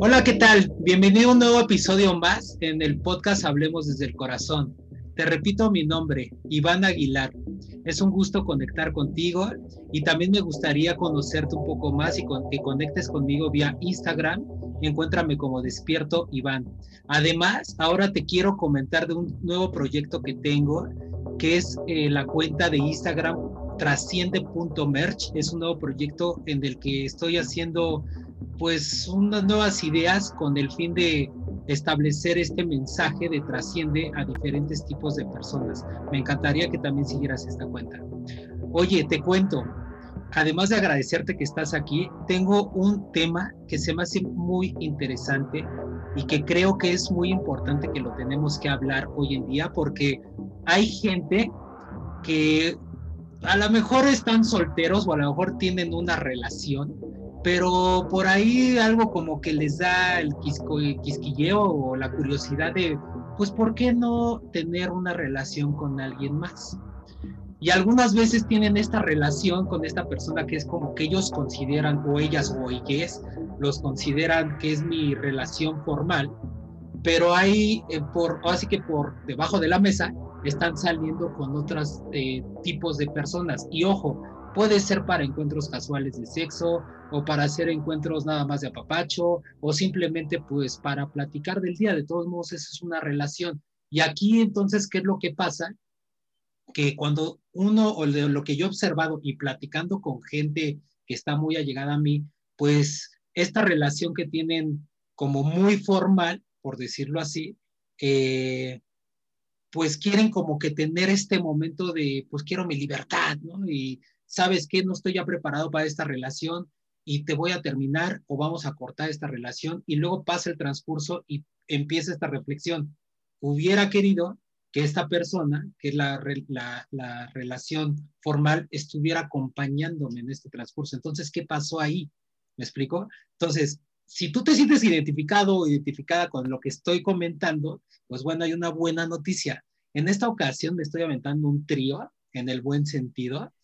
Hola, ¿qué tal? Bienvenido a un nuevo episodio más en el podcast Hablemos desde el Corazón. Te repito mi nombre, Iván Aguilar. Es un gusto conectar contigo y también me gustaría conocerte un poco más y que conectes conmigo vía Instagram. Encuéntrame como Despierto Iván. Además, ahora te quiero comentar de un nuevo proyecto que tengo, que es eh, la cuenta de Instagram trasciende.merch. Es un nuevo proyecto en el que estoy haciendo pues unas nuevas ideas con el fin de establecer este mensaje de trasciende a diferentes tipos de personas. Me encantaría que también siguieras esta cuenta. Oye, te cuento, además de agradecerte que estás aquí, tengo un tema que se me hace muy interesante y que creo que es muy importante que lo tenemos que hablar hoy en día porque hay gente que a lo mejor están solteros o a lo mejor tienen una relación pero por ahí algo como que les da el, quisquilleo o la curiosidad de, pues, ¿por qué no tener una relación con alguien más? Y algunas veces tienen esta relación con esta persona que es como que ellos consideran, o ellas o ellos, los consideran que es mi relación formal, pero hay, eh, por, así que por debajo de la mesa, están saliendo con otros eh, tipos de personas. Y ojo, Puede ser para encuentros casuales de sexo o para hacer encuentros nada más de apapacho o simplemente pues para platicar del día. De todos modos, eso es una relación. Y aquí entonces, ¿qué es lo que pasa? Que cuando uno, o lo que yo he observado y platicando con gente que está muy allegada a mí, pues esta relación que tienen como muy formal, por decirlo así, eh, pues quieren como que tener este momento de, pues quiero mi libertad, ¿no? Y sabes que no estoy ya preparado para esta relación y te voy a terminar o vamos a cortar esta relación y luego pasa el transcurso y empieza esta reflexión. Hubiera querido que esta persona, que es la, la, relación formal, estuviera acompañándome en este transcurso. Entonces, ¿qué pasó ahí? ¿Me explico? Entonces, si tú te sientes identificado o identificada con lo que estoy comentando, pues bueno, hay una buena noticia. En esta ocasión me estoy aventando un trío, en el buen sentido,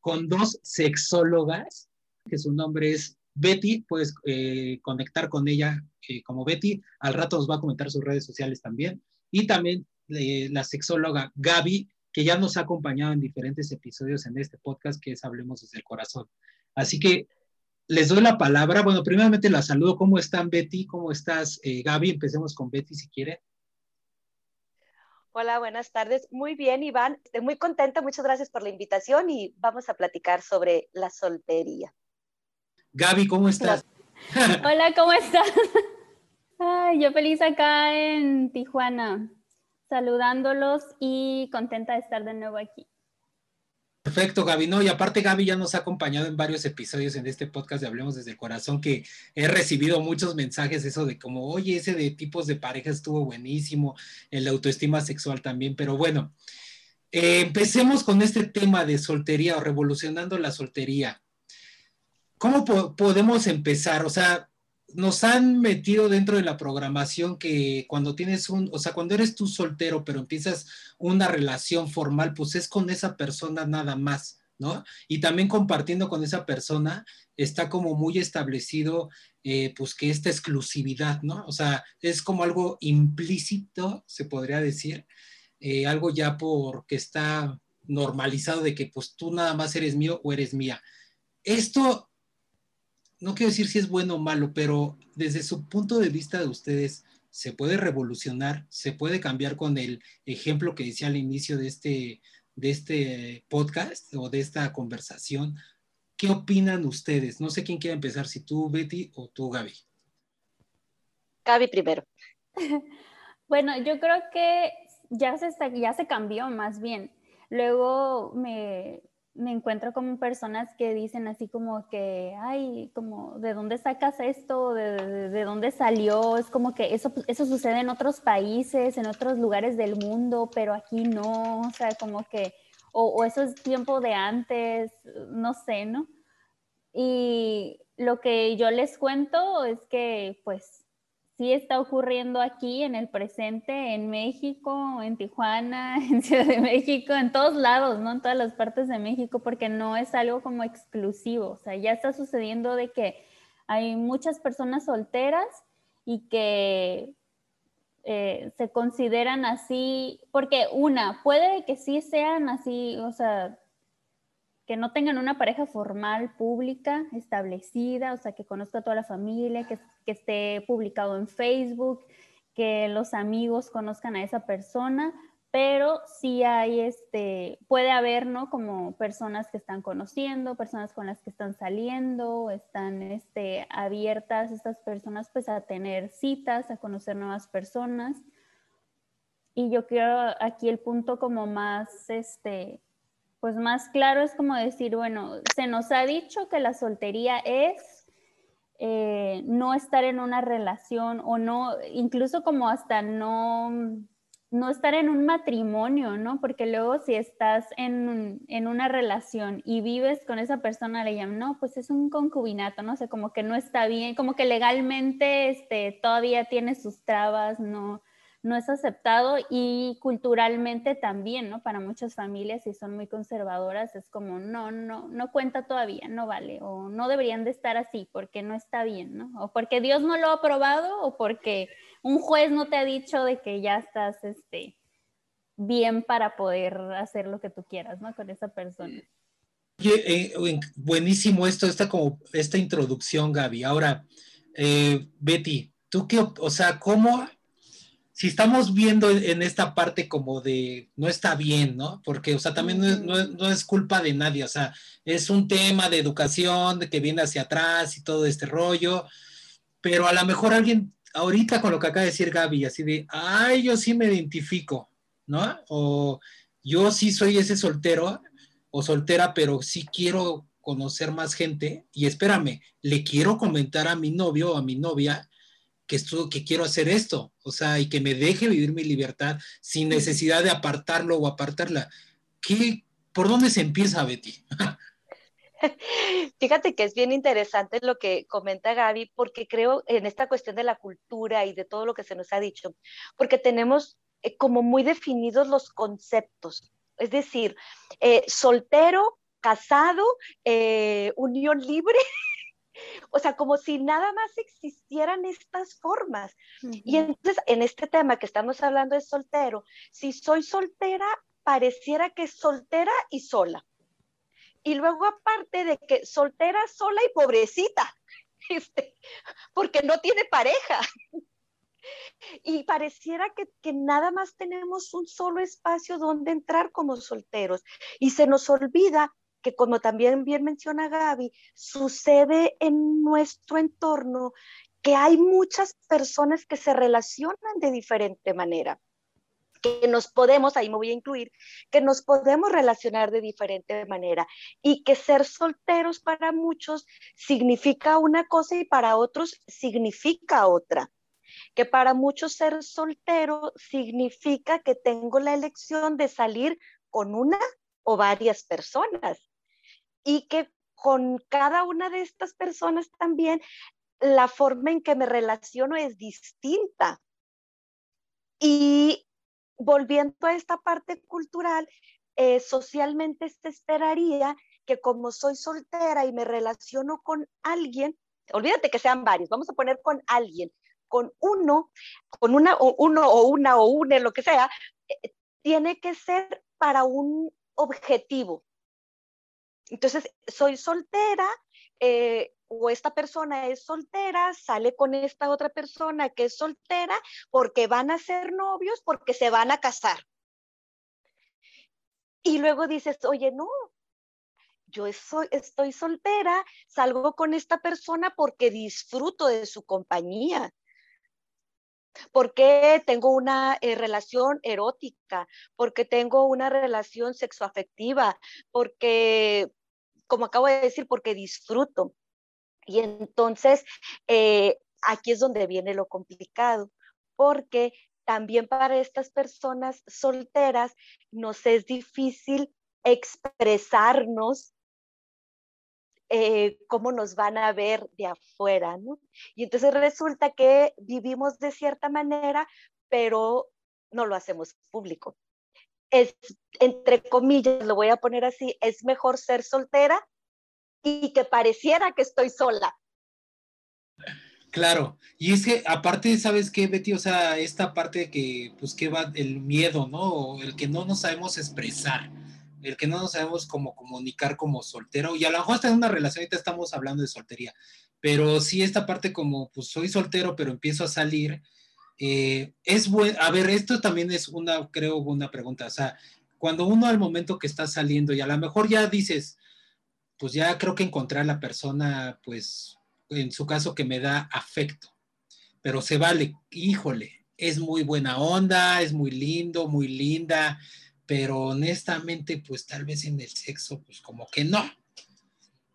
con dos sexólogas, que su nombre es Betty, puedes eh, conectar con ella eh, como Betty, al rato nos va a comentar sus redes sociales también, y también eh, la sexóloga Gaby, que ya nos ha acompañado en diferentes episodios en este podcast que es Hablemos desde el Corazón. Así que les doy la palabra. Bueno, primeramente la saludo. ¿Cómo están Betty? ¿Cómo estás Gaby? Empecemos con Betty si quiere. Hola, buenas tardes. Muy bien, Iván. Estoy muy contenta. Muchas gracias por la invitación y vamos a platicar sobre la soltería. Gaby, ¿cómo estás? Hola, ¿cómo estás? Ay, yo feliz acá en Tijuana, saludándolos y contenta de estar de nuevo aquí. Perfecto, Gaby. No, y aparte Gaby ya nos ha acompañado en varios episodios en este podcast de Hablemos desde el Corazón, que he recibido muchos mensajes, eso de como, oye, ese de tipos de pareja estuvo buenísimo, el autoestima sexual también, pero bueno, eh, empecemos con este tema de soltería o revolucionando la soltería. ¿Cómo podemos empezar? O sea, nos han metido dentro de la programación que cuando tienes un, o sea, cuando eres tú soltero, pero empiezas una relación formal, pues es con esa persona nada más, ¿no? Y también compartiendo con esa persona está como muy establecido, eh, pues que esta exclusividad, ¿no? O sea, es como algo implícito, se podría decir, eh, algo ya porque está normalizado de que pues tú nada más eres mío o eres mía. Esto no quiero decir si es bueno o malo, pero desde su punto de vista de ustedes, ¿se puede revolucionar? ¿Se puede cambiar con el ejemplo que decía al inicio de este, de este podcast o de esta conversación? ¿Qué opinan ustedes? No sé quién quiere empezar, si tú, Betty, o tú, Gaby. Gaby primero. bueno, yo creo que ya se, ya se cambió más bien. Luego me, me encuentro con personas que dicen así como que, ay, como, ¿de dónde sacas esto? ¿De, de, dónde salió? Es como que eso, eso sucede en otros países, en otros lugares del mundo, pero aquí no, o sea, como que, o, o eso es tiempo de antes, no sé, ¿no? Y lo que yo les cuento es que, pues, sí está ocurriendo aquí en el presente, en México, en Tijuana, en Ciudad de México, en todos lados, ¿no? En todas las partes de México, porque no es algo como exclusivo, o sea, ya está sucediendo de que hay muchas personas solteras y que eh, se consideran así, porque una, puede que sí sean así, o sea, que no tengan una pareja formal pública establecida, o sea, que conozca a toda la familia, que, que esté publicado en Facebook, que los amigos conozcan a esa persona, pero sí hay, este, puede haber, ¿no? Como personas que están conociendo, personas con las que están saliendo, están este, abiertas estas personas pues a tener citas, a conocer nuevas personas. Y yo quiero aquí el punto como más, este, pues más claro es como decir, bueno, se nos ha dicho que la soltería es eh, no estar en una relación o no, incluso como hasta no, no estar en un matrimonio, ¿no? Porque luego si estás en, en, una relación y vives con esa persona, le llaman, no, pues es un concubinato, no sé, como que no está bien, como que legalmente este, todavía tiene sus trabas, no, no es aceptado y culturalmente también, ¿no? Para muchas familias, si son muy conservadoras, es como, no, no, no cuenta todavía, no vale, o no deberían de estar así porque no está bien, ¿no? O porque Dios no lo ha aprobado o porque un juez no te ha dicho de que ya estás, este, bien para poder hacer lo que tú quieras, ¿no? Con esa persona. Eh, buenísimo esto, esta como, esta introducción, Gaby. Ahora, eh, Betty, tú qué, o sea, ¿cómo si estamos viendo en esta parte como de no está bien, ¿no? Porque, o sea, también no es, culpa de nadie, o sea, es un tema de educación, de que viene hacia atrás y todo este rollo, pero a lo mejor alguien, ahorita con lo que acaba de decir Gaby, así de, ay, yo sí me identifico, ¿no? O yo sí soy ese soltero o soltera, pero sí quiero conocer más gente y espérame, le quiero comentar a mi novio o a mi novia que, esto, que quiero hacer esto, o sea, y que me deje vivir mi libertad sin necesidad de apartarlo o apartarla. ¿Qué, ¿Por dónde se empieza, Betty? Fíjate que es bien interesante lo que comenta Gaby, porque creo en esta cuestión de la cultura y de todo lo que se nos ha dicho, porque tenemos eh, como muy definidos los conceptos, es decir, eh, soltero, casado, eh, unión libre, o sea, como si nada más existieran estas formas. Y entonces, en este tema que estamos hablando de soltero, si soy soltera, pareciera que soltera y sola. Y luego aparte de que soltera, sola y pobrecita, este, porque no tiene pareja. Y pareciera que, que, nada más tenemos un solo espacio donde entrar como solteros. Y se nos olvida que como también bien menciona Gaby, sucede en nuestro entorno que hay muchas personas que se relacionan de diferente manera que nos podemos, ahí me voy a incluir, que nos podemos relacionar de diferente manera y que ser solteros para muchos significa una cosa y para otros significa otra. Que para muchos ser soltero significa que tengo la elección de salir con una o varias personas y que con cada una de estas personas también la forma en que me relaciono es distinta. Y volviendo a esta parte cultural, eh, socialmente se esperaría que como soy soltera y me relaciono con alguien, olvídate que sean varios, vamos a poner con alguien, con uno, con una o uno o una o une, lo que sea, eh, tiene que ser para un objetivo, entonces, soy soltera eh, o esta persona es soltera, sale con esta otra persona que es soltera porque van a ser novios, porque se van a casar. Y luego dices, oye, no, yo estoy soltera, salgo con esta persona porque disfruto de su compañía porque tengo una eh, relación erótica, porque tengo una relación sexoafectiva, porque, como acabo de decir, porque disfruto. Y entonces, eh, aquí es donde viene lo complicado, porque también para estas personas solteras nos es difícil expresarnos eh, cómo nos van a ver de afuera, ¿no? Y entonces resulta que vivimos de cierta manera, pero no lo hacemos público. Es, entre comillas, lo voy a poner así, es mejor ser soltera y que pareciera que estoy sola. Claro, y es que aparte, ¿sabes qué, Betty? O sea, esta parte que, pues, que va el miedo, ¿no? El que no nos sabemos expresar el que no nos sabemos cómo comunicar como soltero, y a lo mejor está en una relación, estamos hablando de soltería, pero sí esta parte como, pues soy soltero, pero empiezo a salir, eh, es bueno, a ver, esto también es una, creo, una pregunta, o sea, cuando uno al momento que está saliendo y a lo mejor ya dices, pues ya creo que encontré a la persona, pues en su caso que me da afecto, pero se vale, híjole, es muy buena onda, es muy lindo, muy linda, pero honestamente, pues tal vez en el sexo, pues como que no.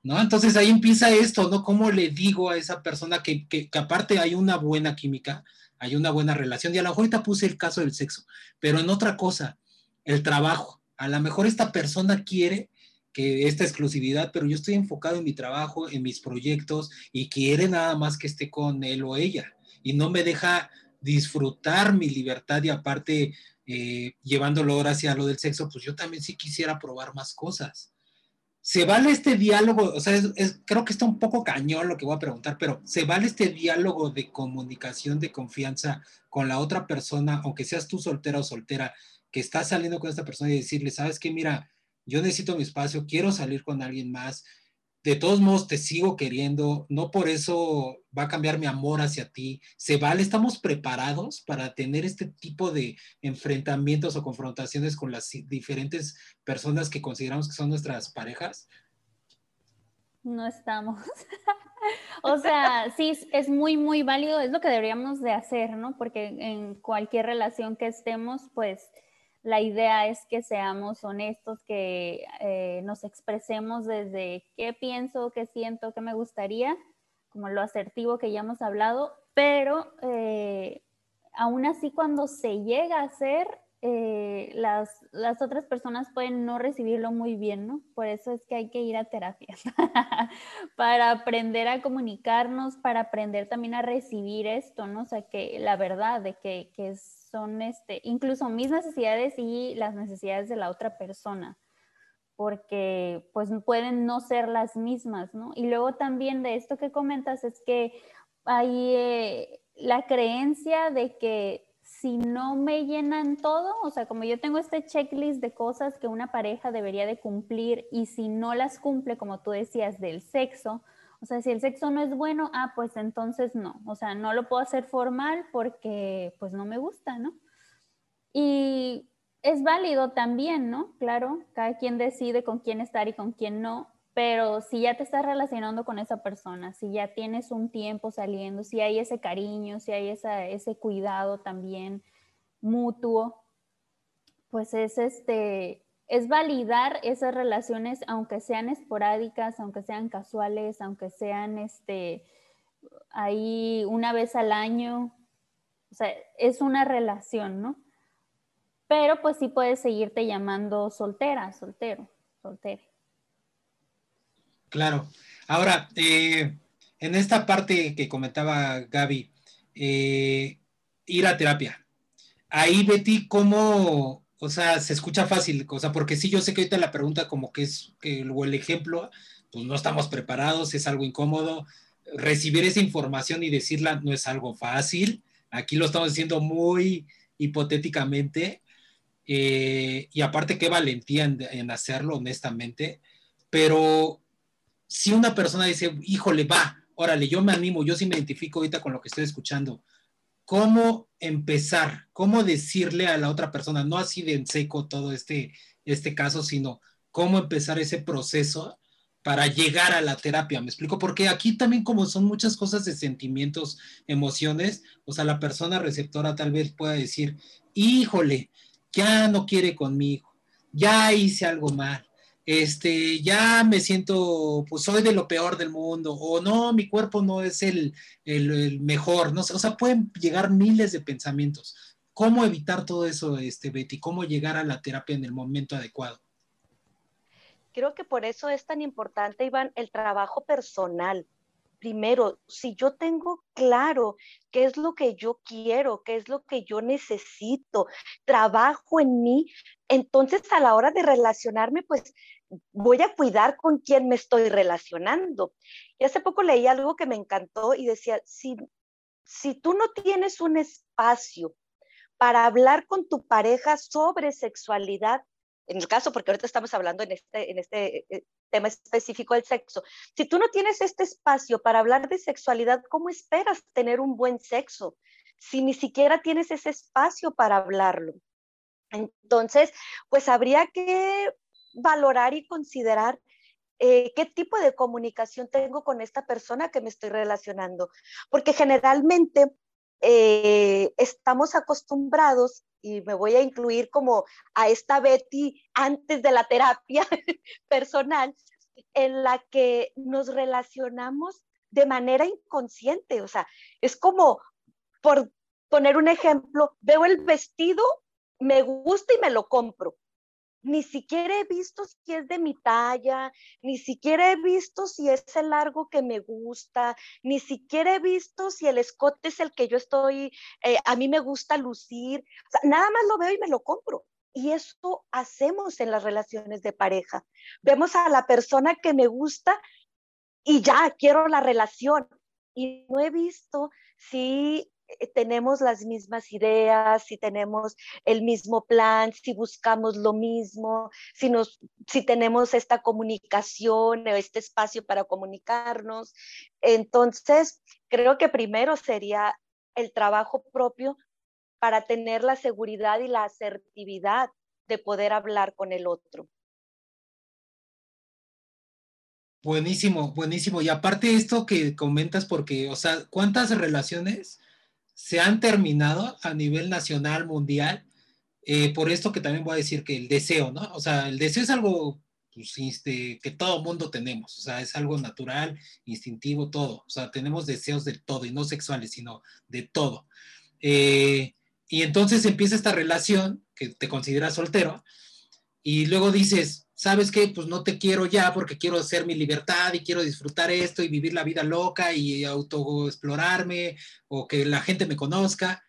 ¿No? Entonces ahí empieza esto, ¿no? ¿Cómo le digo a esa persona que, que, aparte hay una buena química, hay una buena relación? Y a lo mejor ahorita puse el caso del sexo, pero en otra cosa, el trabajo. A lo mejor esta persona quiere que esta exclusividad, pero yo estoy enfocado en mi trabajo, en mis proyectos y quiere nada más que esté con él o ella y no me deja disfrutar mi libertad y aparte eh, llevándolo ahora hacia lo del sexo, pues yo también sí quisiera probar más cosas. ¿Se vale este diálogo? O sea, creo que está un poco cañón lo que voy a preguntar, pero ¿se vale este diálogo de comunicación, de confianza con la otra persona, aunque seas tú soltera o soltera, que estás saliendo con esta persona y decirle, sabes que mira, yo necesito mi espacio, quiero salir con alguien más, de todos modos te sigo queriendo, no por eso va a cambiar mi amor hacia ti. ¿Se vale? ¿Estamos preparados para tener este tipo de enfrentamientos o confrontaciones con las diferentes personas que consideramos que son nuestras parejas? No estamos. o sea, sí, es muy, muy válido, es lo que deberíamos de hacer, ¿no? Porque en cualquier relación que estemos, pues la idea es que seamos honestos, que eh, nos expresemos desde qué pienso, qué siento, qué me gustaría, como lo asertivo que ya hemos hablado, pero eh, aún así cuando se llega a hacer, eh, las, las, otras personas pueden no recibirlo muy bien, ¿no? Por eso es que hay que ir a terapia, para aprender a comunicarnos, para aprender también a recibir esto, ¿no? O sea, que la verdad de que, que es son este, incluso mis necesidades y las necesidades de la otra persona, porque pues pueden no ser las mismas, ¿no? Y luego también de esto que comentas es que hay eh, la creencia de que si no me llenan todo, o sea, como yo tengo este checklist de cosas que una pareja debería de cumplir y si no las cumple, como tú decías, del sexo, o sea, si el sexo no es bueno, ah, pues entonces no. O sea, no lo puedo hacer formal porque pues no me gusta, ¿no? Y es válido también, ¿no? Claro, cada quien decide con quién estar y con quién no, pero si ya te estás relacionando con esa persona, si ya tienes un tiempo saliendo, si hay ese cariño, si hay ese cuidado también mutuo, pues es este, es validar esas relaciones, aunque sean esporádicas, aunque sean casuales, aunque sean este, ahí una vez al año. O sea, es una relación, ¿no? Pero pues sí puedes seguirte llamando soltera, soltero, soltera. Claro. Ahora, eh, en esta parte que comentaba Gaby, eh, ir a terapia. Ahí, Betty, ¿cómo, o sea, se escucha fácil, o sea, porque sí, yo sé que ahorita la pregunta como que es, que, o el ejemplo, pues no estamos preparados, es algo incómodo. Recibir esa información y decirla no es algo fácil. Aquí lo estamos diciendo muy hipotéticamente. Eh, y aparte, qué valentía en, hacerlo, honestamente. Pero si una persona dice, híjole, va, órale, yo me animo, yo sí me identifico ahorita con lo que estoy escuchando cómo empezar, cómo decirle a la otra persona, no así de en seco todo este, este caso, sino cómo empezar ese proceso para llegar a la terapia. Me explico, porque aquí también como son muchas cosas de sentimientos, emociones, o sea, la persona receptora tal vez pueda decir, híjole, ya no quiere conmigo, ya hice algo mal, este, ya me siento, pues soy de lo peor del mundo, o no, mi cuerpo no es el, mejor, no o sea, pueden llegar miles de pensamientos. ¿Cómo evitar todo eso, este, Betty? ¿Cómo llegar a la terapia en el momento adecuado? Creo que por eso es tan importante, Iván, el trabajo personal. Primero, si yo tengo claro qué es lo que yo quiero, qué es lo que yo necesito, trabajo en mí, entonces a la hora de relacionarme, pues voy a cuidar con quién me estoy relacionando. Y hace poco leí algo que me encantó y decía, si, si tú no tienes un espacio para hablar con tu pareja sobre sexualidad, en el caso, porque ahorita estamos hablando en este, en este eh, tema específico del sexo, si tú no tienes este espacio para hablar de sexualidad, ¿cómo esperas tener un buen sexo? Si ni siquiera tienes ese espacio para hablarlo. Entonces, pues habría que valorar y considerar eh, qué tipo de comunicación tengo con esta persona que me estoy relacionando, porque generalmente eh, estamos acostumbrados, y me voy a incluir como a esta Betty antes de la terapia personal, en la que nos relacionamos de manera inconsciente, o sea, es como, por poner un ejemplo, veo el vestido, me gusta y me lo compro, ni siquiera he visto si es de mi talla, ni siquiera he visto si es el largo que me gusta, ni siquiera he visto si el escote es el que yo estoy, eh, a mí me gusta lucir. nada más lo veo y me lo compro. Y eso hacemos en las relaciones de pareja. Vemos a la persona que me gusta y ya quiero la relación. Y no he visto si tenemos las mismas ideas, si tenemos el mismo plan, si buscamos lo mismo, si, nos, si tenemos esta comunicación o este espacio para comunicarnos. Entonces, creo que primero sería el trabajo propio para tener la seguridad y la asertividad de poder hablar con el otro. Buenísimo, buenísimo. Y aparte esto que comentas, porque, o sea, ¿cuántas relaciones se han terminado a nivel nacional, mundial, eh, por esto que también voy a decir que el deseo, ¿no? O sea, el deseo es algo pues, este, que todo mundo tenemos, o sea, es algo natural, instintivo, todo, o sea, tenemos deseos de todo, y no sexuales, sino de todo. Eh, y entonces empieza esta relación que te consideras soltero, y luego dices, ¿sabes qué? Pues no te quiero ya porque quiero hacer mi libertad y quiero disfrutar esto y vivir la vida loca y autoexplorarme o que la gente me conozca.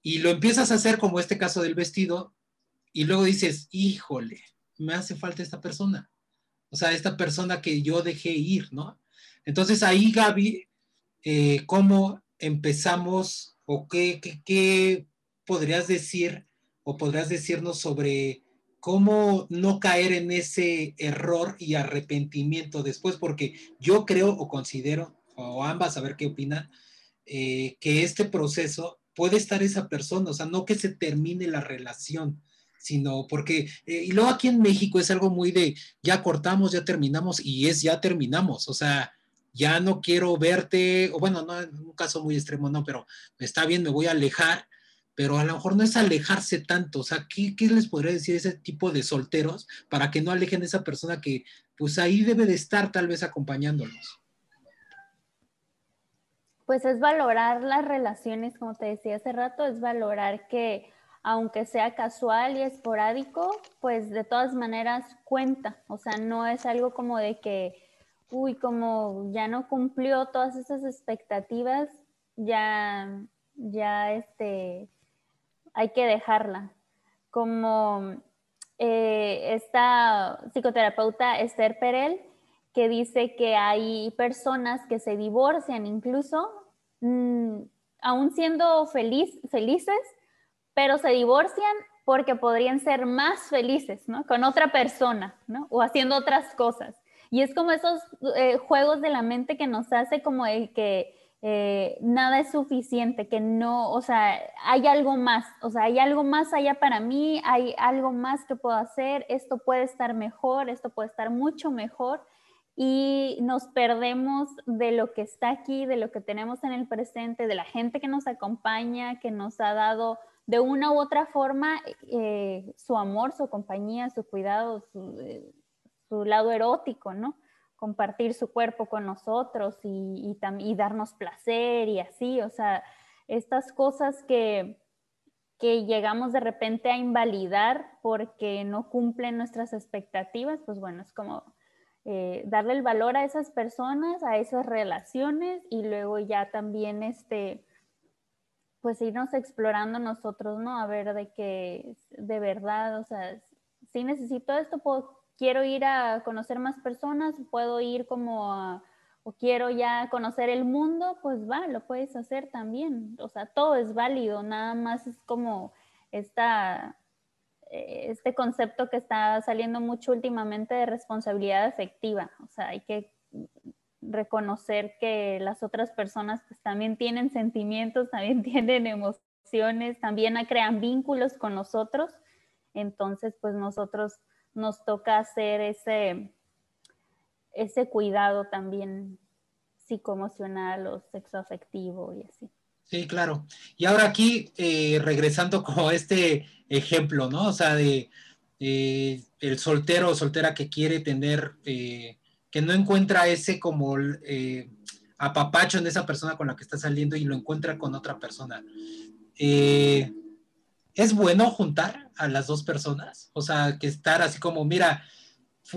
Y lo empiezas a hacer como este caso del vestido y luego dices, híjole, me hace falta esta persona. O sea, esta persona que yo dejé ir, ¿no? Entonces ahí, Gaby, eh, ¿cómo empezamos o qué, qué, qué podrías decir o podrías decirnos sobre cómo no caer en ese error y arrepentimiento después, porque yo creo o considero, o ambas, a ver qué opinan, eh, que este proceso puede estar esa persona, o sea, no que se termine la relación, sino porque, eh, y luego aquí en México es algo muy de, ya cortamos, ya terminamos, y es ya terminamos, o sea, ya no quiero verte, o bueno, no, en un caso muy extremo, no, pero está bien, me voy a alejar, pero a lo mejor no es alejarse tanto. O sea, ¿qué, les podría decir ese tipo de solteros para que no alejen a esa persona que pues ahí debe de estar tal vez acompañándolos? Pues es valorar las relaciones, como te decía hace rato, es valorar que aunque sea casual y esporádico, pues de todas maneras cuenta. O sea, no es algo como de que, uy, como ya no cumplió todas esas expectativas, ya, ya este, hay que dejarla. Como eh, esta psicoterapeuta Esther Perel, que dice que hay personas que se divorcian incluso, mm, aún siendo felices, pero se divorcian porque podrían ser más felices, ¿no? Con otra persona, ¿no? O haciendo otras cosas. Y es como esos eh, juegos de la mente que nos hace como el que eh, nada es suficiente, que no, o sea, hay algo más, o sea, hay algo más allá para mí, hay algo más que puedo hacer, esto puede estar mejor, esto puede estar mucho mejor y nos perdemos de lo que está aquí, de lo que tenemos en el presente, de la gente que nos acompaña, que nos ha dado de una u otra forma eh, su amor, su compañía, su cuidado, su, eh, su lado erótico, ¿no? Compartir su cuerpo con nosotros y, y, darnos placer y así, o sea, estas cosas que, que llegamos de repente a invalidar porque no cumplen nuestras expectativas, pues bueno, es como eh, darle el valor a esas personas, a esas relaciones y luego ya también este, pues irnos explorando nosotros, ¿no? A ver de qué, de verdad, o sea, si necesito esto, puedo, quiero ir a conocer más personas, puedo ir como a, o quiero ya conocer el mundo, pues va, lo puedes hacer también. O sea, todo es válido, nada más es como esta, eh, este concepto que está saliendo mucho últimamente de responsabilidad afectiva. O sea, hay que reconocer que las otras personas pues también tienen sentimientos, también tienen emociones, también crean vínculos con nosotros. Entonces, pues nosotros nos toca hacer ese, ese cuidado también psicoemocional o sexoafectivo y así. Sí, claro. Y ahora aquí, eh, regresando como este ejemplo, ¿no? O sea, de el soltero o soltera que quiere tener eh, que no encuentra ese como eh, apapacho en esa persona con la que está saliendo y lo encuentra con otra persona. Eh, ¿Es bueno juntar a las dos personas? O sea, que estar así como, mira,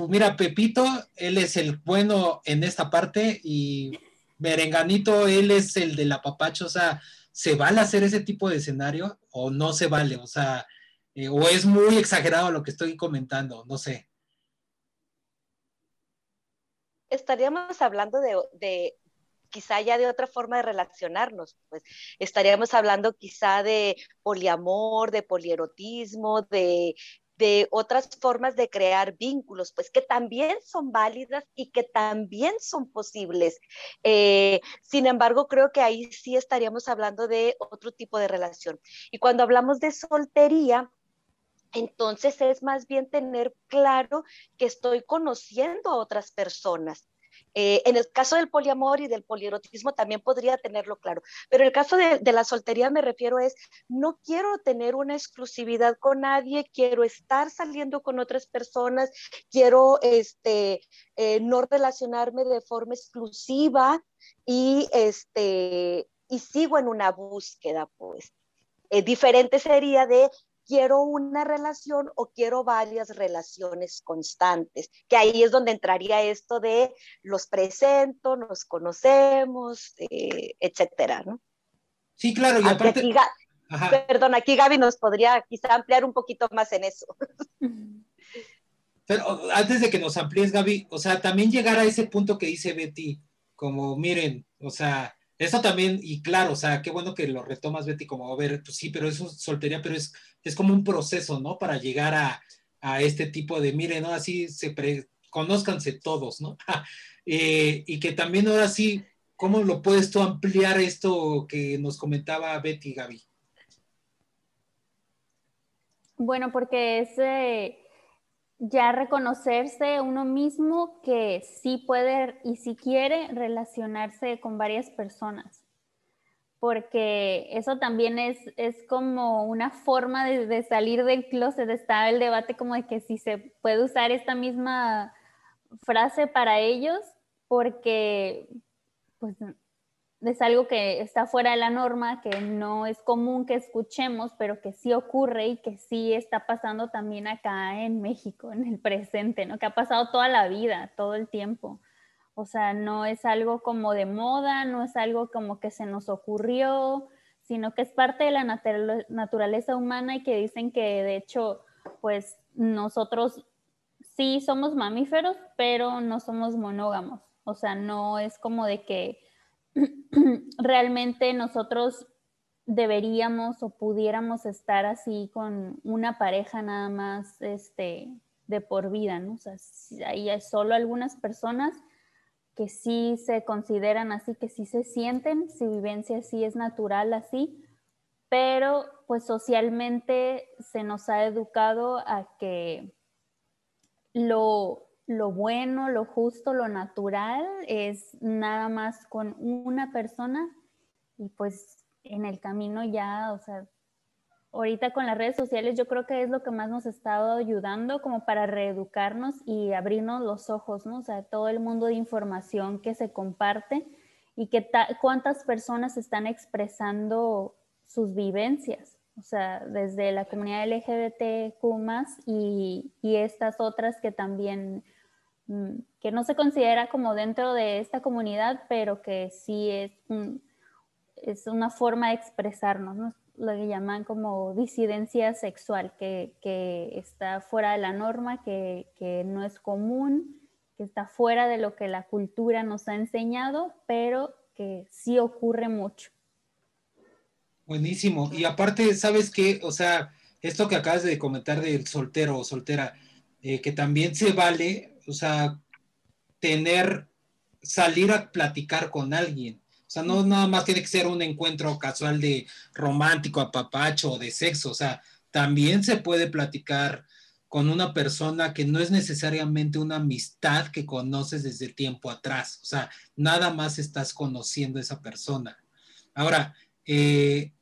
mira, Pepito, él es el bueno en esta parte y Merenganito, él es el del apapacho. O sea, ¿se vale hacer ese tipo de escenario o no se vale? O sea, eh, o es muy exagerado lo que estoy comentando, no sé estaríamos hablando de, quizá ya de otra forma de relacionarnos, pues estaríamos hablando quizá de poliamor, de polierotismo, de, otras formas de crear vínculos, pues que también son válidas y que también son posibles. Eh, sin embargo, creo que ahí sí estaríamos hablando de otro tipo de relación. Y cuando hablamos de soltería, entonces es más bien tener claro que estoy conociendo a otras personas. Eh, en el caso del poliamor y del polierotismo también podría tenerlo claro, pero el caso de, la soltería me refiero es, no quiero tener una exclusividad con nadie, quiero estar saliendo con otras personas, quiero este, eh, no relacionarme de forma exclusiva y, este, sigo en una búsqueda, pues. Eh, diferente sería de quiero una relación o quiero varias relaciones constantes, que ahí es donde entraría esto de los presento, nos conocemos, eh, etcétera, ¿no? Sí, claro, y aparte... perdón, aquí Gaby nos podría quizá ampliar un poquito más en eso. Pero antes de que nos amplíes, Gaby, o sea, también llegar a ese punto que dice Betty, como miren, o sea, eso también, y claro, o sea, qué bueno que lo retomas, Betty, como, a ver, pues sí, pero eso es soltería, pero es, es como un proceso, ¿no? Para llegar a, este tipo de, miren, ¿no? Así se pre, conózcanse todos, ¿no? Eh, y que también ahora sí, ¿cómo lo puedes tú ampliar esto que nos comentaba Betty, Gaby? Bueno, porque es ya reconocerse uno mismo que sí puede y sí quiere relacionarse con varias personas, porque eso también es, es como una forma de, salir del closet, está el debate como de que si se puede usar esta misma frase para ellos, porque pues es algo que está fuera de la norma, que no es común que escuchemos, pero que sí ocurre y que sí está pasando también acá en México, en el presente, ¿no? Que ha pasado toda la vida, todo el tiempo. O sea, no es algo como de moda, no es algo como que se nos ocurrió, sino que es parte de la naturaleza humana y que dicen que de hecho, pues nosotros sí somos mamíferos, pero no somos monógamos. O sea, no es como de que realmente nosotros deberíamos o pudiéramos estar así con una pareja nada más este, de por vida, ¿no? O sea, hay solo algunas personas que sí se consideran así, que sí se sienten, su vivencia sí es natural así, pero pues socialmente se nos ha educado a que lo, lo bueno, lo justo, lo natural es nada más con una persona y pues en el camino ya, o sea, ahorita con las redes sociales yo creo que es lo que más nos ha estado ayudando como para reeducarnos y abrirnos los ojos, ¿no? O sea, todo el mundo de información que se comparte y que cuántas personas están expresando sus vivencias. o sea, desde la comunidad LGBTQ y, y estas otras que también, que no se considera como dentro de esta comunidad, pero que sí es, es una forma de expresarnos, lo que llaman como disidencia sexual, que, que está fuera de la norma, que, que no es común, que está fuera de lo que la cultura nos ha enseñado, pero que sí ocurre mucho. Buenísimo. Y aparte, ¿sabes qué? O sea, esto que acabas de comentar del soltero o soltera, eh, que también se vale, o sea, tener, salir a platicar con alguien. O sea, no nada más tiene que ser un encuentro casual de romántico, apapacho o de sexo. O sea, también se puede platicar con una persona que no es necesariamente una amistad que conoces desde tiempo atrás. O sea, nada más estás conociendo a esa persona. Ahora, eh,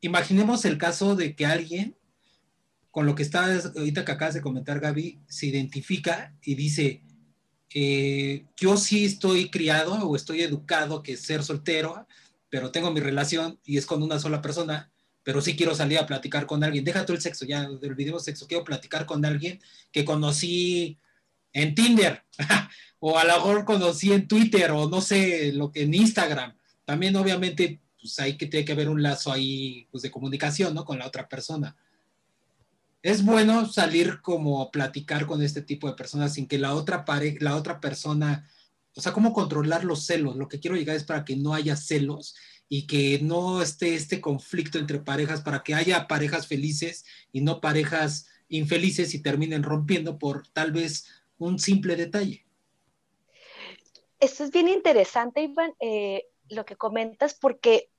imaginemos el caso de que alguien, con lo que está ahorita que acabas de comentar, Gaby, se identifica y dice, eh, yo sí estoy criado o estoy educado que ser soltero, pero tengo mi relación y es con una sola persona, pero sí quiero salir a platicar con alguien. Deja tú el sexo, ya olvidemos sexo, quiero platicar con alguien que conocí en Tinder o a lo mejor conocí en Twitter o no sé, lo que en Instagram. También obviamente pues hay que tiene que haber un lazo ahí pues, de comunicación, ¿no? Con la otra persona. Es bueno salir como a platicar con este tipo de personas sin que la otra, pare la otra persona, o sea, cómo controlar los celos. Lo que quiero llegar es para que no haya celos y que no esté este conflicto entre parejas, para que haya parejas felices y no parejas infelices y terminen rompiendo por tal vez un simple detalle. Esto es bien interesante, Iván. Eh, lo que comentas porque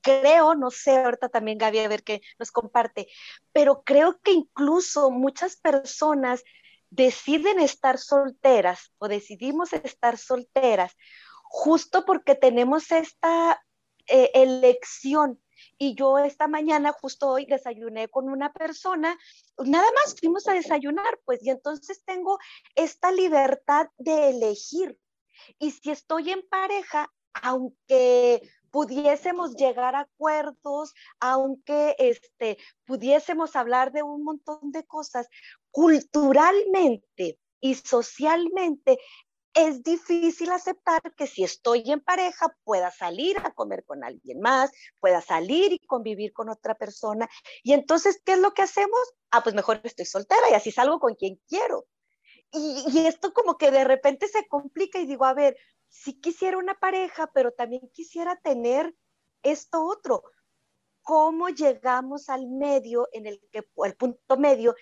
creo, no sé, ahorita también Gaby a ver qué nos comparte, pero creo que incluso muchas personas deciden estar solteras o decidimos estar solteras justo porque tenemos esta eh, elección. Y yo esta mañana, justo hoy, desayuné con una persona, nada más fuimos a desayunar, pues, y entonces tengo esta libertad de elegir. Y si estoy en pareja, aunque pudiésemos llegar a acuerdos, aunque este, pudiésemos hablar de un montón de cosas, culturalmente y socialmente es difícil aceptar que si estoy en pareja pueda salir a comer con alguien más, pueda salir y convivir con otra persona. Y entonces, ¿qué es lo que hacemos? Ah, pues mejor estoy soltera y así salgo con quien quiero. Y, y, esto como que de repente se complica y digo, a ver, si quisiera una pareja, pero también quisiera tener esto otro. ¿Cómo llegamos al medio en el que, el punto medio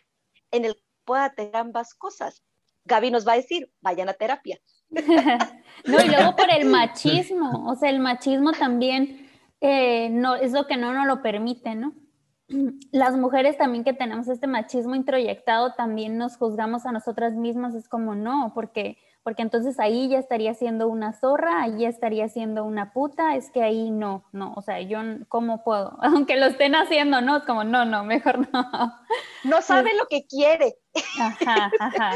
en el que pueda tener ambas cosas? Gaby nos va a decir, vayan a terapia. no, y luego por el machismo, o sea, el machismo también eh, no, es lo que no nos lo permite, ¿no? Las mujeres también que tenemos este machismo introyectado, también nos juzgamos a nosotras mismas, es como no, porque porque entonces ahí ya estaría siendo una zorra, ahí ya estaría siendo una puta, es que ahí no, no, o sea, yo cómo puedo, aunque lo estén haciendo, no, es como no, no, mejor no. No sabe lo que quiere. Ajá, ajá.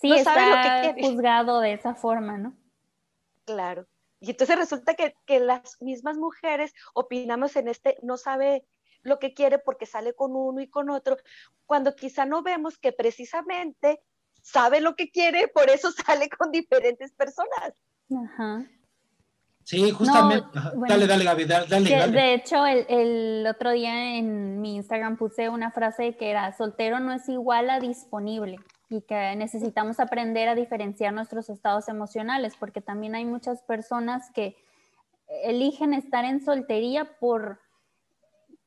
Sí, está juzgado de esa forma, ¿no? Claro. Y entonces resulta que, que las mismas mujeres opinamos en este, no sabe lo que quiere porque sale con uno y con otro, cuando quizá no vemos que precisamente sabe lo que quiere, por eso sale con diferentes personas. Ajá. Sí, justamente. dale, dale, Gaby, dale, De hecho, el, el, otro día en mi Instagram puse una frase que era, soltero no es igual a disponible y que necesitamos aprender a diferenciar nuestros estados emocionales, porque también hay muchas personas que eligen estar en soltería por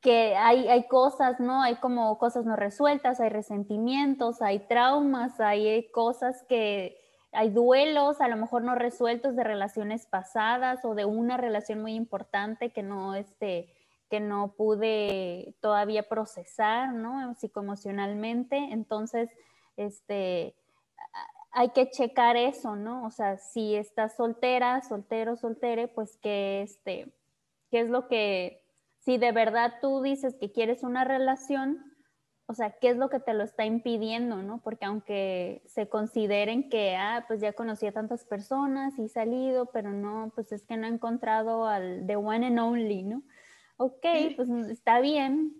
que hay, hay cosas, ¿no? Hay como cosas no resueltas, hay resentimientos, hay traumas, hay cosas que, hay duelos a lo mejor no resueltos de relaciones pasadas o de una relación muy importante que no, este, que no pude todavía procesar, ¿no? Psicoemocionalmente. Entonces, este, hay que checar eso, ¿no? O sea, si estás soltera, soltero, soltere, pues que, este, qué es lo que si de verdad tú dices que quieres una relación, o sea, ¿qué es lo que te lo está impidiendo, no? Porque aunque se consideren que, ah, pues ya conocí a tantas personas y he salido, pero no, pues es que no he encontrado al the one and only, ¿no? Ok, pues está bien,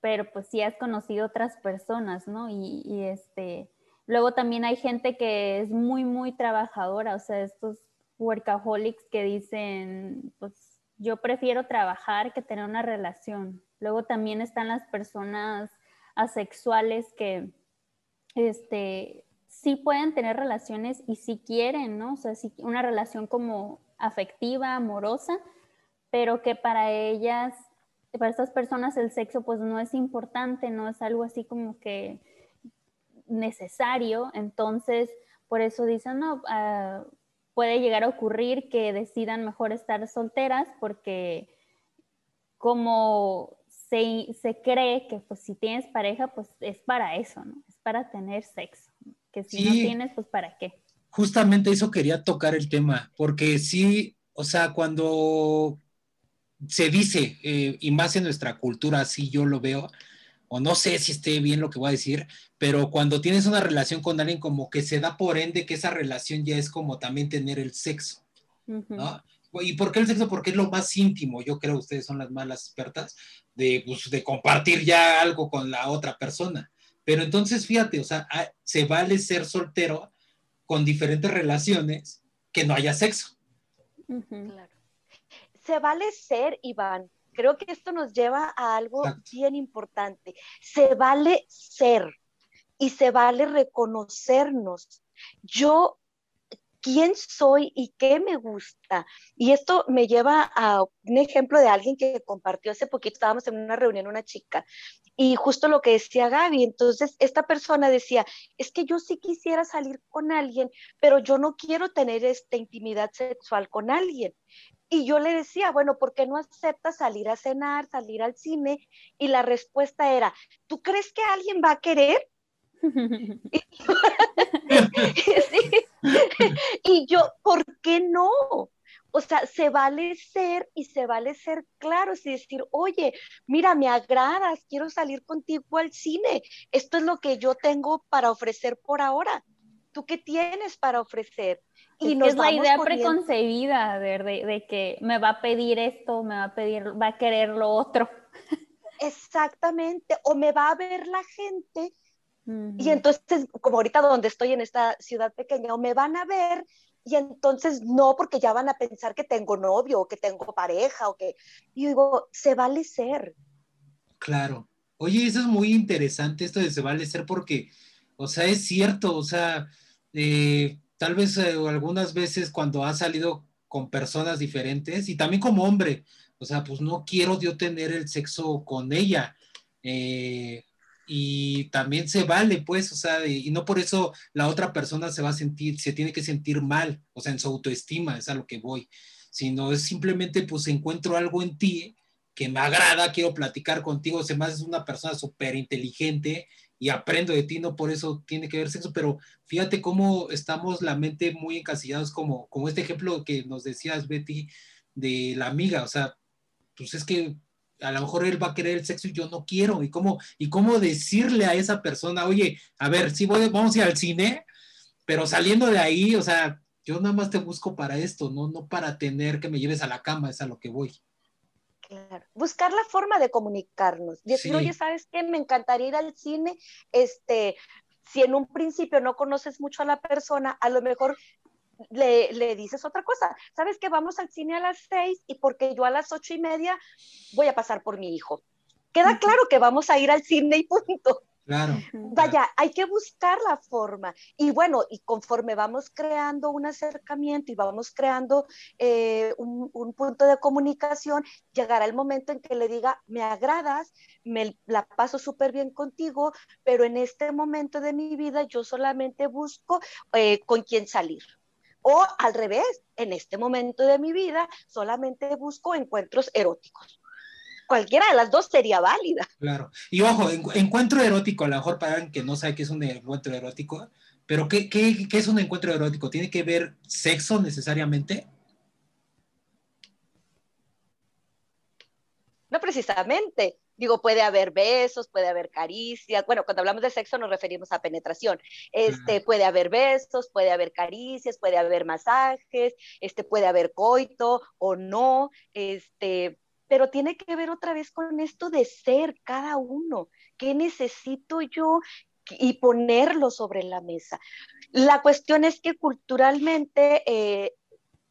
pero pues sí has conocido otras personas, ¿no? Y, y este, luego también hay gente que es muy, muy trabajadora, o sea, estos workaholics que dicen, pues yo prefiero trabajar que tener una relación. Luego también están las personas asexuales que este, sí pueden tener relaciones y sí quieren, ¿no? O sea, sí, una relación como afectiva, amorosa, pero que para ellas, para estas personas el sexo pues no es importante, no es algo así como que necesario, entonces por eso dicen, no, uh, puede llegar a ocurrir que decidan mejor estar solteras porque como se, se, cree que pues si tienes pareja, pues es para eso, ¿no? Es para tener sexo. Que si no tienes, pues para qué. Justamente eso quería tocar el tema, porque sí, o sea, cuando se dice, eh, y más en nuestra cultura, así yo lo veo, o no sé si esté bien lo que voy a decir, pero cuando tienes una relación con alguien, como que se da por ende que esa relación ya es como también tener el sexo, ¿no? ¿Y por qué el sexo? Porque es lo más íntimo, yo creo, ustedes son las malas expertas, de, pues, de compartir ya algo con la otra persona. Pero entonces, fíjate, o sea, ah, se vale ser soltero con diferentes relaciones que no haya sexo. Claro. Se vale ser, Iván, creo que esto nos lleva a algo bien importante. Se vale ser y se vale reconocernos. Yo, ¿quién soy y qué me gusta? Y esto me lleva a un ejemplo de alguien que compartió hace poquito, estábamos en una reunión, una chica, y justo lo que decía Gaby, entonces esta persona decía, es que yo sí quisiera salir con alguien, pero yo no quiero tener esta intimidad sexual con alguien. Y yo le decía, bueno, ¿por qué no aceptas salir a cenar, salir al cine? Y la respuesta era, ¿tú crees que alguien va a querer? y yo, ¿por qué no? O sea, se vale ser y se vale ser claros y decir, oye, mira, me agradas, quiero salir contigo al cine. Esto es lo que yo tengo para ofrecer por ahora. ¿Tú qué tienes para ofrecer? Y es, es la idea preconcebida de, de, que me va a pedir esto, me va a pedir, va a querer lo otro. Exactamente, o me va a ver la gente y entonces, como ahorita donde estoy en esta ciudad pequeña, o me van a ver y entonces no, porque ya van a pensar que tengo novio o que tengo pareja o que... Y digo, se vale ser. Claro. Oye, eso es muy interesante, esto de se vale ser, porque, o sea, es cierto, o sea, eh, tal vez eh, algunas veces cuando has salido con personas diferentes y también como hombre, o sea, pues no quiero yo tener el sexo con ella. Eh, y también se vale, pues, o sea, y no por eso la otra persona se va a sentir, se tiene que sentir mal, o sea, en su autoestima, es a lo que voy, sino es simplemente, pues, encuentro algo en ti que me agrada, quiero platicar contigo, se me haces una persona súper inteligente y aprendo de ti, no por eso tiene que ver sexo, pero fíjate cómo estamos la mente muy encasillados, como, como este ejemplo que nos decías, Betty, de la amiga, o sea, pues es que a lo mejor él va a querer el sexo y yo no quiero, y cómo, y cómo decirle a esa persona, oye, a ver, sí voy, vamos al cine, pero saliendo de ahí, o sea, yo nada más te busco para esto, no, no para tener que me lleves a la cama, es a lo que voy. Claro. Buscar la forma de comunicarnos. Decir, oye, ¿sabes qué? Me encantaría ir al cine. Este, si en un principio no conoces mucho a la persona, a lo mejor le, le, dices otra cosa. ¿Sabes que vamos al cine a las seis y porque yo a las ocho y media voy a pasar por mi hijo? Queda claro que vamos a ir al cine y punto. Claro. Vaya, hay que buscar la forma. Y bueno, y conforme vamos creando un acercamiento y vamos creando eh, un, un, punto de comunicación, llegará el momento en que le diga, me agradas, me la paso súper bien contigo, pero en este momento de mi vida yo solamente busco eh, con quién salir. O al revés, en este momento de mi vida solamente busco encuentros eróticos cualquiera de las dos sería válida. Claro. Y ojo, encuentro erótico, a lo mejor para alguien que no sabe qué es un encuentro erótico, pero ¿qué, qué, qué es un encuentro erótico? ¿Tiene que ver sexo necesariamente? No precisamente. Digo, puede haber besos, puede haber caricias. Bueno, cuando hablamos de sexo nos referimos a penetración. Este, puede haber besos, puede haber caricias, puede haber masajes, este, puede haber coito o no. Este, pero tiene que ver otra vez con esto de ser cada uno. ¿Qué necesito yo? Y ponerlo sobre la mesa. La cuestión es que culturalmente eh,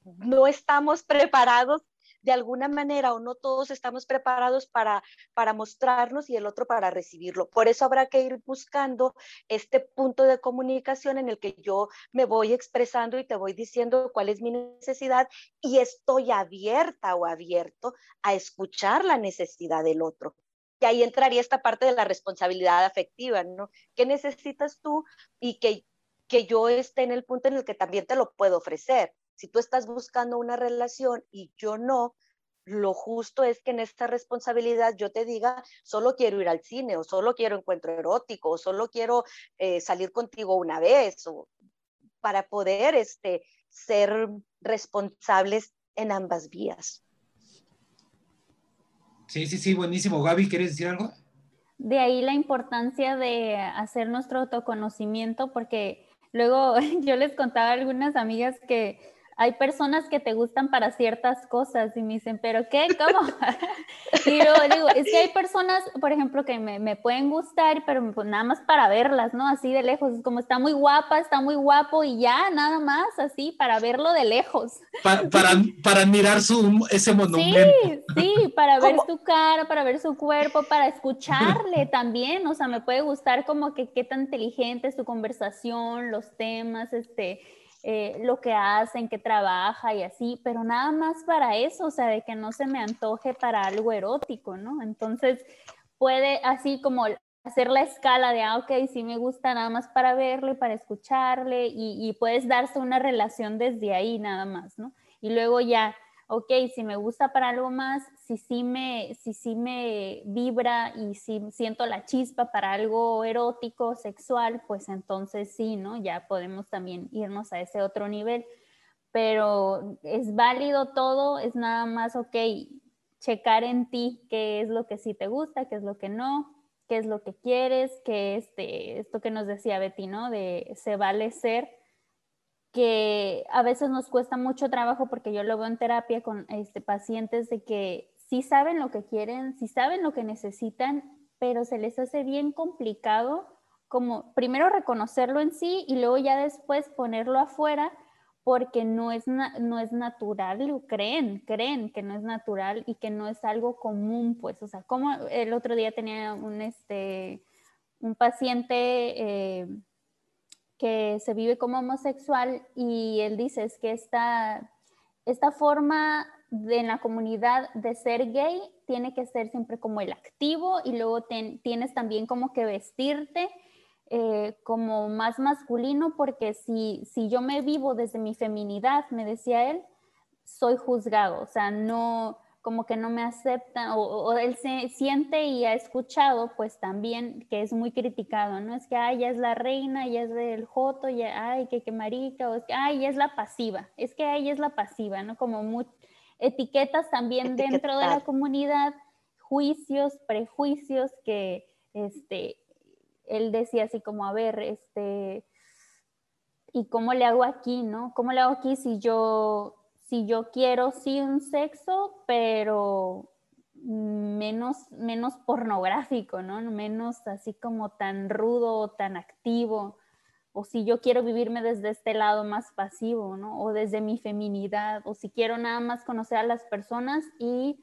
no estamos preparados de alguna manera o no todos estamos preparados para, para mostrarnos y el otro para recibirlo. Por eso habrá que ir buscando este punto de comunicación en el que yo me voy expresando y te voy diciendo cuál es mi necesidad y estoy abierta o abierto a escuchar la necesidad del otro. Y ahí entraría esta parte de la responsabilidad afectiva, ¿no? ¿Qué necesitas tú y que, que yo esté en el punto en el que también te lo puedo ofrecer? Si tú estás buscando una relación y yo no, lo justo es que en esta responsabilidad yo te diga, solo quiero ir al cine o solo quiero encuentro erótico o solo quiero eh, salir contigo una vez o para poder este, ser responsables en ambas vías. Sí, sí, sí, buenísimo. Gaby, ¿quieres decir algo? De ahí la importancia de hacer nuestro autoconocimiento porque luego yo les contaba a algunas amigas que hay personas que te gustan para ciertas cosas y me dicen, ¿pero qué? ¿Cómo? y yo digo, es que hay personas, por ejemplo, que me, me, pueden gustar, pero pues nada más para verlas, ¿no? Así de lejos, es como está muy guapa, está muy guapo y ya, nada más, así, para verlo de lejos. para, para admirar su, ese monumento. Sí, sí, para ver su cara, para ver su cuerpo, para escucharle también, o sea, me puede gustar como que qué tan inteligente es su conversación, los temas, este eh, lo que hacen, que trabaja y así, pero nada más para eso, o sea, de que no se me antoje para algo erótico, ¿no? Entonces, puede así como hacer la escala de, ah, ok, sí me gusta nada más para verle, para escucharle, y, y puedes darse una relación desde ahí nada más, ¿no? Y luego ya ok, si me gusta para algo más, si sí me, si sí me vibra y si siento la chispa para algo erótico, sexual, pues entonces sí, ¿no? Ya podemos también irnos a ese otro nivel. Pero es válido todo, es nada más, ok, checar en ti qué es lo que sí te gusta, qué es lo que no, qué es lo que quieres, qué este, esto que nos decía Betty, ¿no? De se vale ser que a veces nos cuesta mucho trabajo porque yo lo veo en terapia con este, pacientes de que sí saben lo que quieren, sí saben lo que necesitan, pero se les hace bien complicado como primero reconocerlo en sí y luego ya después ponerlo afuera porque no es, no es natural, creen, creen que no es natural y que no es algo común, pues, o sea, como el otro día tenía un, este, un paciente eh, que se vive como homosexual y él dice es que esta, esta forma de, en la comunidad de ser gay tiene que ser siempre como el activo y luego tienes también como que vestirte eh, como más masculino porque si, si yo me vivo desde mi feminidad, me decía él, soy juzgado, o sea, no, como que no me aceptan o, él se siente y ha escuchado pues también que es muy criticado, ¿no? Es que, ay, ella es la reina, ella es del joto, ya, ay, que, que marica, o es que, ay, es la pasiva, es que ella es la pasiva, ¿no? Como muy, etiquetas también dentro de la comunidad, juicios, prejuicios que, este, él decía así como, a ver, este, ¿y cómo le hago aquí, no? ¿Cómo le hago aquí si yo si yo quiero sí un sexo, pero menos, menos pornográfico, ¿no? Menos así como tan rudo, tan activo, o si yo quiero vivirme desde este lado más pasivo, ¿no? O desde mi feminidad, o si quiero nada más conocer a las personas y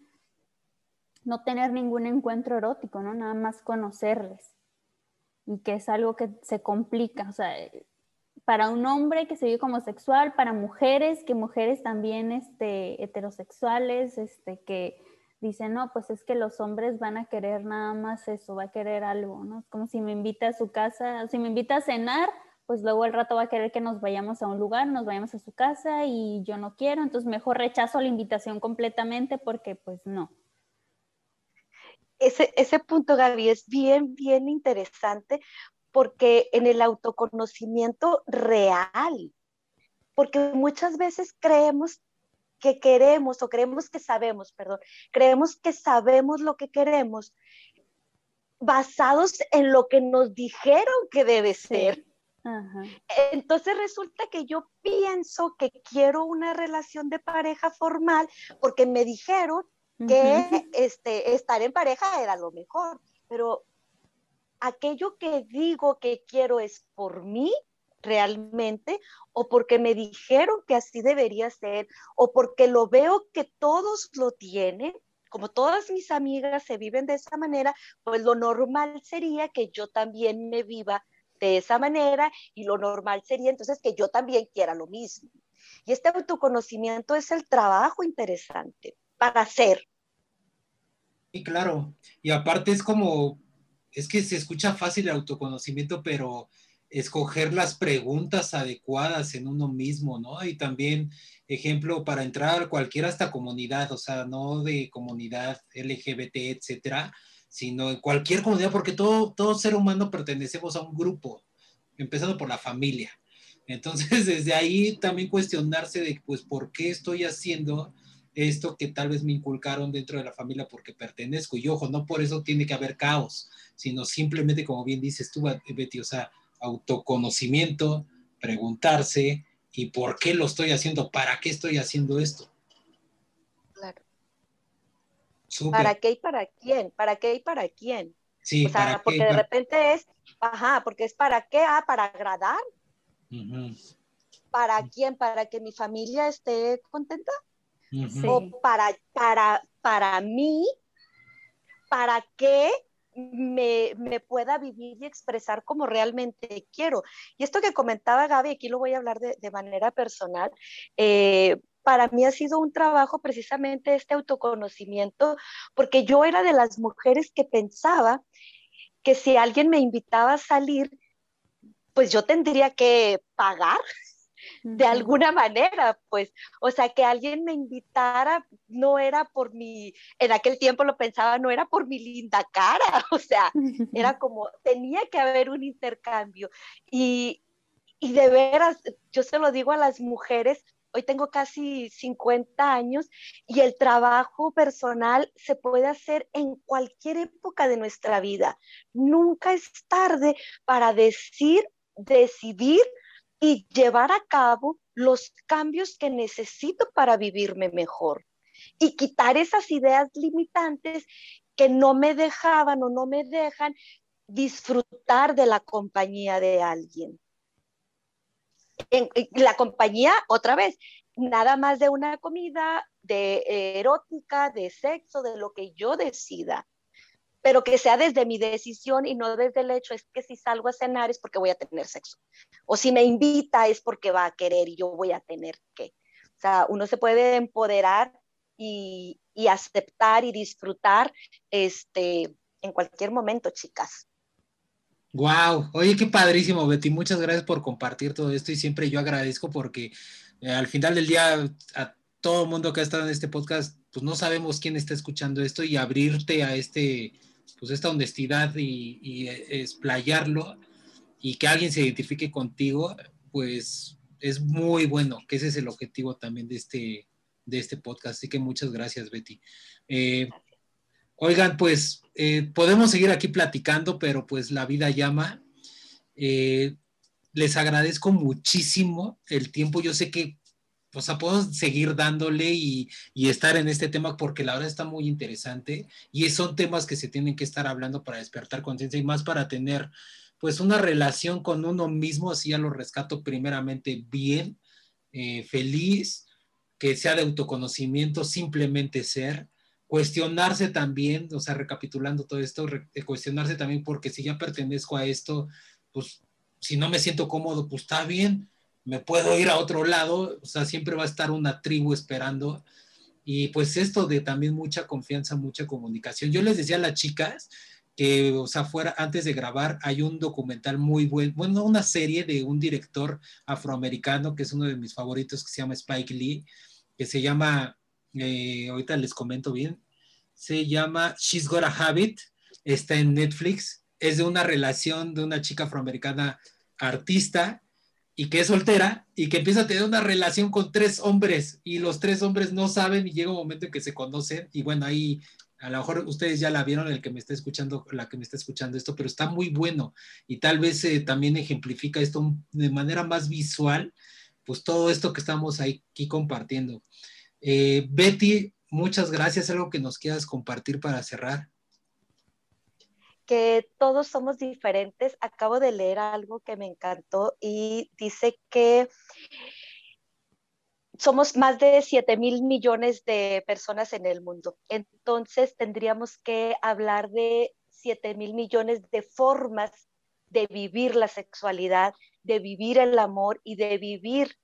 no tener ningún encuentro erótico, ¿no? Nada más conocerles. Y que es algo que se complica, o sea, para un hombre que se vive como sexual, para mujeres, que mujeres también este, heterosexuales, este, que dicen, no, pues es que los hombres van a querer nada más eso, va a querer algo, ¿no? Como si me invita a su casa, si me invita a cenar, pues luego el rato va a querer que nos vayamos a un lugar, nos vayamos a su casa y yo no quiero, entonces mejor rechazo la invitación completamente porque pues no. Ese, ese punto, Gaby, es bien, bien interesante porque en el autoconocimiento real, porque muchas veces creemos que queremos o creemos que sabemos, perdón, creemos que sabemos lo que queremos basados en lo que nos dijeron que debe ser. Entonces resulta que yo pienso que quiero una relación de pareja formal porque me dijeron que este, estar en pareja era lo mejor, pero aquello que digo que quiero es por mí realmente o porque me dijeron que así debería ser o porque lo veo que todos lo tienen, como todas mis amigas se viven de esa manera, pues lo normal sería que yo también me viva de esa manera y lo normal sería entonces que yo también quiera lo mismo. Y este autoconocimiento es el trabajo interesante para hacer. Y claro, y aparte es como es que se escucha fácil el autoconocimiento, pero escoger las preguntas adecuadas en uno mismo, ¿no? Y también, ejemplo, para entrar a cualquier hasta comunidad, o sea, no de comunidad LGBT, etcétera, sino en cualquier comunidad, porque todo, todo ser humano pertenecemos a un grupo, empezando por la familia. Entonces, desde ahí también cuestionarse de, pues, ¿por qué estoy haciendo esto que tal vez me inculcaron dentro de la familia porque pertenezco? Y ojo, no por eso tiene que haber caos, sino simplemente, como bien dices tú, Betty, o sea, autoconocimiento, preguntarse, ¿y por qué lo estoy haciendo? ¿Para qué estoy haciendo esto? Claro. ¿Para qué y para quién? ¿Para qué y para quién? Sí, o sea, porque de repente es, ajá, porque es para qué, ah, para agradar. ¿Para quién? ¿Para que mi familia esté contenta? O para, para, para mí, ¿para qué me, pueda vivir y expresar como realmente quiero. Y esto que comentaba Gaby, aquí lo voy a hablar de, manera personal, eh, para mí ha sido un trabajo precisamente este autoconocimiento, porque yo era de las mujeres que pensaba que si alguien me invitaba a salir, pues yo tendría que pagar de alguna manera, pues, o sea, que alguien me invitara no era por mi, en aquel tiempo lo pensaba, no era por mi linda cara, o sea, era como, tenía que haber un intercambio. Y, y de veras, yo se lo digo a las mujeres, hoy tengo casi 50 años y el trabajo personal se puede hacer en cualquier época de nuestra vida. Nunca es tarde para decir, decidir y llevar a cabo los cambios que necesito para vivirme mejor y quitar esas ideas limitantes que no me dejaban o no me dejan disfrutar de la compañía de alguien. En, la compañía, otra vez, nada más de una comida, de erótica, de sexo, de lo que yo decida pero que sea desde mi decisión y no desde el hecho es que si salgo a cenar es porque voy a tener sexo. O si me invita es porque va a querer y yo voy a tener que. O sea, uno se puede empoderar y, y aceptar y disfrutar este, en cualquier momento, chicas. Wow, oye, qué padrísimo, Betty. Muchas gracias por compartir todo esto y siempre yo agradezco porque eh, al final del día a todo el mundo que ha estado en este podcast, pues no sabemos quién está escuchando esto y abrirte a este pues esta honestidad y, y explayarlo y que alguien se identifique contigo, pues es muy bueno, que ese es el objetivo también de este, de este podcast. Así que muchas gracias, Betty. Eh, oigan, pues eh, podemos seguir aquí platicando, pero pues la vida llama. Eh, les agradezco muchísimo el tiempo. Yo sé que o sea, puedo seguir dándole y, estar en este tema porque la verdad está muy interesante y son temas que se tienen que estar hablando para despertar conciencia y más para tener pues una relación con uno mismo, así ya lo rescato primeramente bien, eh, feliz, que sea de autoconocimiento, simplemente ser, cuestionarse también, o sea, recapitulando todo esto, eh, cuestionarse también porque si ya pertenezco a esto, pues si no me siento cómodo, pues está bien, me puedo ir a otro lado, o sea, siempre va a estar una tribu esperando. Y pues esto de también mucha confianza, mucha comunicación. Yo les decía a las chicas que, o sea, fuera, antes de grabar, hay un documental muy bueno, bueno, una serie de un director afroamericano que es uno de mis favoritos, que se llama Spike Lee, que se llama, eh, ahorita les comento bien, se llama She's Got a Habit, está en Netflix, es de una relación de una chica afroamericana artista y que es soltera y que empieza a tener una relación con tres hombres y los tres hombres no saben y llega un momento en que se conocen y bueno, ahí a lo mejor ustedes ya la vieron, el que me está escuchando, la que me está escuchando esto, pero está muy bueno y tal vez eh, también ejemplifica esto de manera más visual, pues todo esto que estamos aquí compartiendo. Eh, Betty, muchas gracias. ¿Algo que nos quieras compartir para cerrar? Que todos somos diferentes. Acabo de leer algo que me encantó y dice que somos más de 7 mil millones de personas en el mundo. Entonces tendríamos que hablar de 7 mil millones de formas de vivir la sexualidad, de vivir el amor y de vivir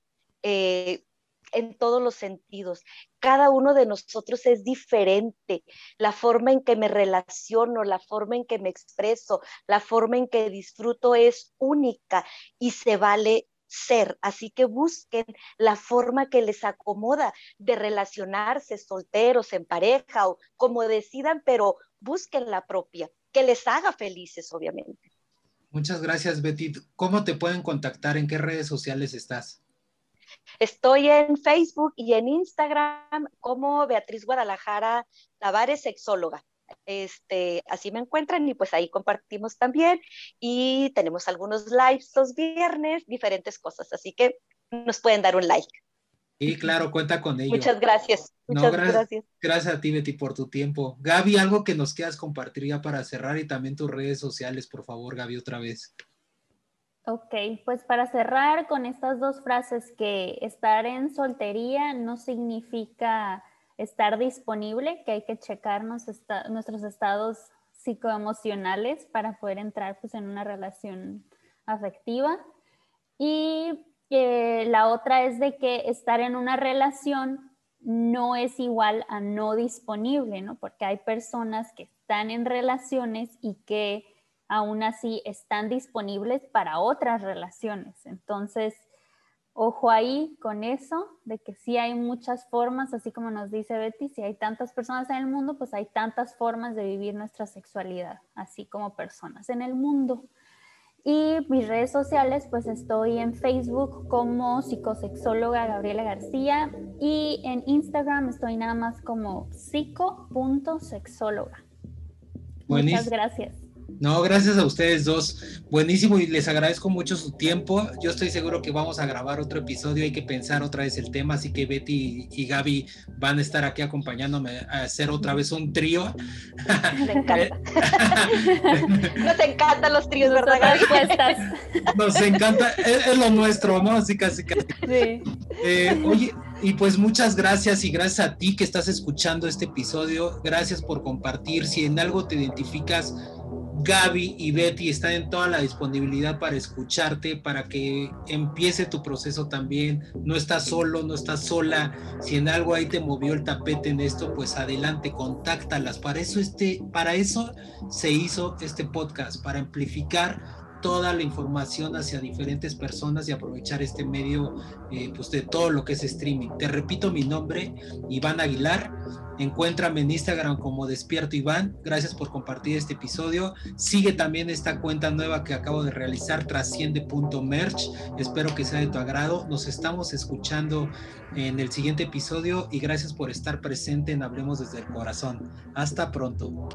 eh, en todos los sentidos. Cada uno de nosotros es diferente. La forma en que me relaciono, la forma en que me expreso, la forma en que disfruto es única y se vale ser. Así que busquen la forma que les acomoda de relacionarse solteros, en pareja o como decidan, pero busquen la propia, que les haga felices, obviamente. Muchas gracias, Betty. ¿Cómo te pueden contactar? ¿En qué redes sociales estás? Estoy en Facebook y en Instagram como Beatriz Guadalajara Tavares, sexóloga. Este, así me encuentran y pues ahí compartimos también y tenemos algunos lives los viernes, diferentes cosas, así que nos pueden dar un like. Sí, claro, cuenta con ello. Muchas gracias. Muchas gracias, gracias. a ti, Betty, por tu tiempo. Gaby, algo que nos quieras compartir ya para cerrar y también tus redes sociales, por favor, Gaby, otra vez. Ok, pues para cerrar con estas dos frases, que estar en soltería no significa estar disponible, que hay que checarnos nuestros estados psicoemocionales para poder entrar pues, en una relación afectiva. Y eh, la otra es de que estar en una relación no es igual a no disponible, ¿no? Porque hay personas que están en relaciones y que aún así están disponibles para otras relaciones. Entonces, ojo ahí con eso, de que sí hay muchas formas, así como nos dice Betty, si hay tantas personas en el mundo, pues hay tantas formas de vivir nuestra sexualidad, así como personas en el mundo. Y mis redes sociales, pues estoy en Facebook como psicosexóloga Gabriela García y en Instagram estoy nada más como psico.sexóloga. Muchas gracias. No, gracias a ustedes dos. Buenísimo y les agradezco mucho su tiempo. Yo estoy seguro que vamos a grabar otro episodio. Hay que pensar otra vez el tema. Así que Betty y Gaby van a estar aquí acompañándome a hacer otra vez un trío. Me encanta. Nos encantan los tríos, ¿verdad, Gaby? Nos encanta. Es, lo nuestro, ¿no? Así casi, casi. Sí. Eh, oye, y pues muchas gracias y gracias a ti que estás escuchando este episodio. Gracias por compartir. Si en algo te identificas Gaby y Betty están en toda la disponibilidad para escucharte, para que empiece tu proceso también. No estás solo, no estás sola. Si en algo ahí te movió el tapete en esto, pues adelante, contáctalas. Para eso, este, para eso se hizo este podcast, para amplificar toda la información hacia diferentes personas y aprovechar este medio eh, pues de todo lo que es streaming. Te repito mi nombre, Iván Aguilar. Encuéntrame en Instagram como Despierto Iván. Gracias por compartir este episodio. Sigue también esta cuenta nueva que acabo de realizar, trasciende.merch. Espero que sea de tu agrado. Nos estamos escuchando en el siguiente episodio y gracias por estar presente en Hablemos desde el Corazón. Hasta pronto.